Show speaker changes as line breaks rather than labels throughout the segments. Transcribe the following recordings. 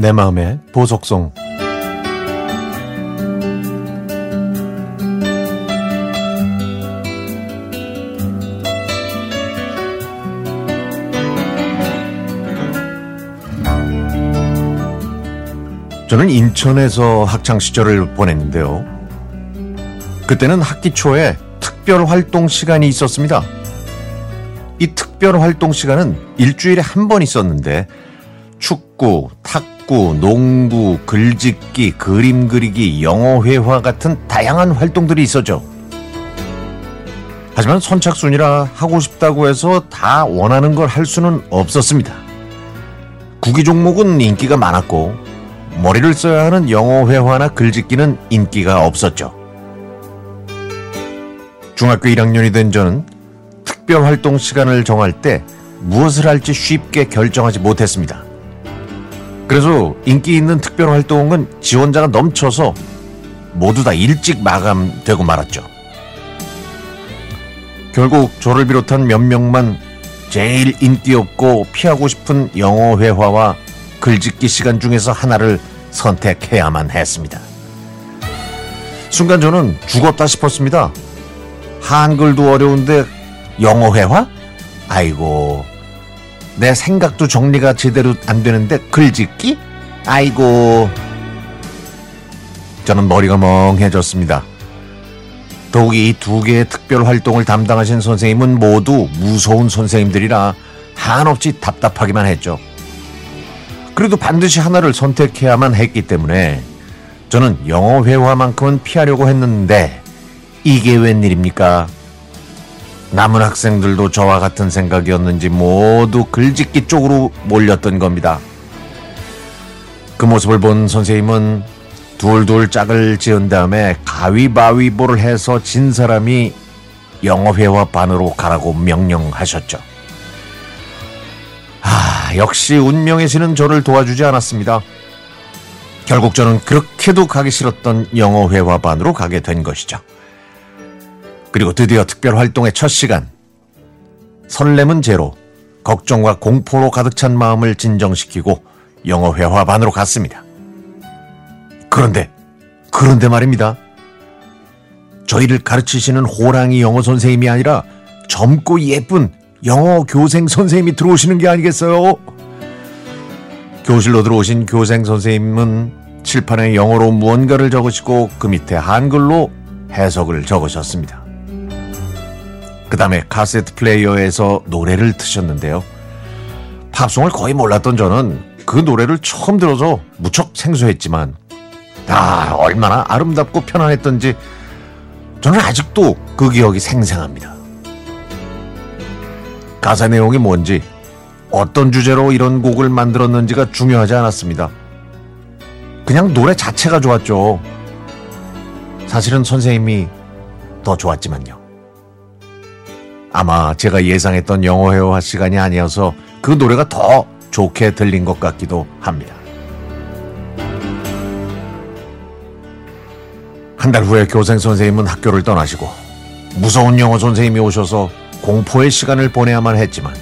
내 마음의 보석송 저는 인천에서 학창 시절을 보냈는데요. 그때는 학기 초에 특별 활동 시간이 있었습니다. 이 특별 활동 시간은 일주일에 한 번 있었는데 축구, 탁구, 농구, 글짓기, 그림 그리기, 영어 회화 같은 다양한 활동들이 있었죠. 하지만 선착순이라 하고 싶다고 해서 다 원하는 걸 할 수는 없었습니다. 구기 종목은 인기가 많았고 머리를 써야 하는 영어 회화나 글짓기는 인기가 없었죠. 중학교 1학년이 된 저는 특별 활동 시간을 정할 때 무엇을 할지 쉽게 결정하지 못했습니다. 그래서 인기 있는 특별 활동은 지원자가 넘쳐서 모두 다 일찍 마감되고 말았죠. 결국 저를 비롯한 몇 명만 제일 인기 없고 피하고 싶은 영어 회화와 글짓기 시간 중에서 하나를 선택해야만 했습니다. 순간 저는 죽었다 싶었습니다. 한글도 어려운데 영어 회화? 아이고, 내 생각도 정리가 제대로 안 되는데 글짓기? 아이고. 저는 머리가 멍해졌습니다. 더욱이 이 두 개의 특별 활동을 담당하신 선생님은 모두 무서운 선생님들이라 한없이 답답하기만 했죠. 그래도 반드시 하나를 선택해야만 했기 때문에 저는 영어 회화만큼은 피하려고 했는데 이게 웬일입니까? 남은 학생들도 저와 같은 생각이었는지 모두 글짓기 쪽으로 몰렸던 겁니다. 그 모습을 본 선생님은 둘둘 짝을 지은 다음에 가위바위보를 해서 진 사람이 영어 회화 반으로 가라고 명령하셨죠. 역시 운명의 신은 저를 도와주지 않았습니다. 결국 저는 그렇게도 가기 싫었던 영어 회화 반으로 가게 된 것이죠. 그리고 드디어 특별 활동의 첫 시간. 설렘은 제로, 걱정과 공포로 가득 찬 마음을 진정시키고 영어 회화반으로 갔습니다. 그런데, 그런데 말입니다. 저희를 가르치시는 호랑이 영어 선생님이 아니라 젊고 예쁜 영어 교생 선생님이 들어오시는 게 아니겠어요? 교실로 들어오신 교생 선생님은 칠판에 영어로 무언가를 적으시고 그 밑에 한글로 해석을 적으셨습니다. 그 다음에 카세트 플레이어에서 노래를 트셨는데요. 팝송을 거의 몰랐던 저는 그 노래를 처음 들어서 무척 생소했지만, 아, 얼마나 아름답고 편안했던지 저는 아직도 그 기억이 생생합니다. 가사 내용이 뭔지, 어떤 주제로 이런 곡을 만들었는지가 중요하지 않았습니다. 그냥 노래 자체가 좋았죠. 사실은 선생님이 더 좋았지만요. 아마 제가 예상했던 영어 회화 시간이 아니어서 그 노래가 더 좋게 들린 것 같기도 합니다. 한 달 후에 교생 선생님은 학교를 떠나시고 무서운 영어 선생님이 오셔서 공포의 시간을 보내야만 했지만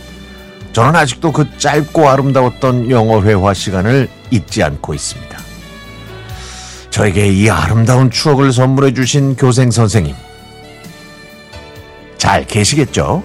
저는 아직도 그 짧고 아름다웠던 영어 회화 시간을 잊지 않고 있습니다. 저에게 이 아름다운 추억을 선물해 주신 교생 선생님. 잘 계시겠죠?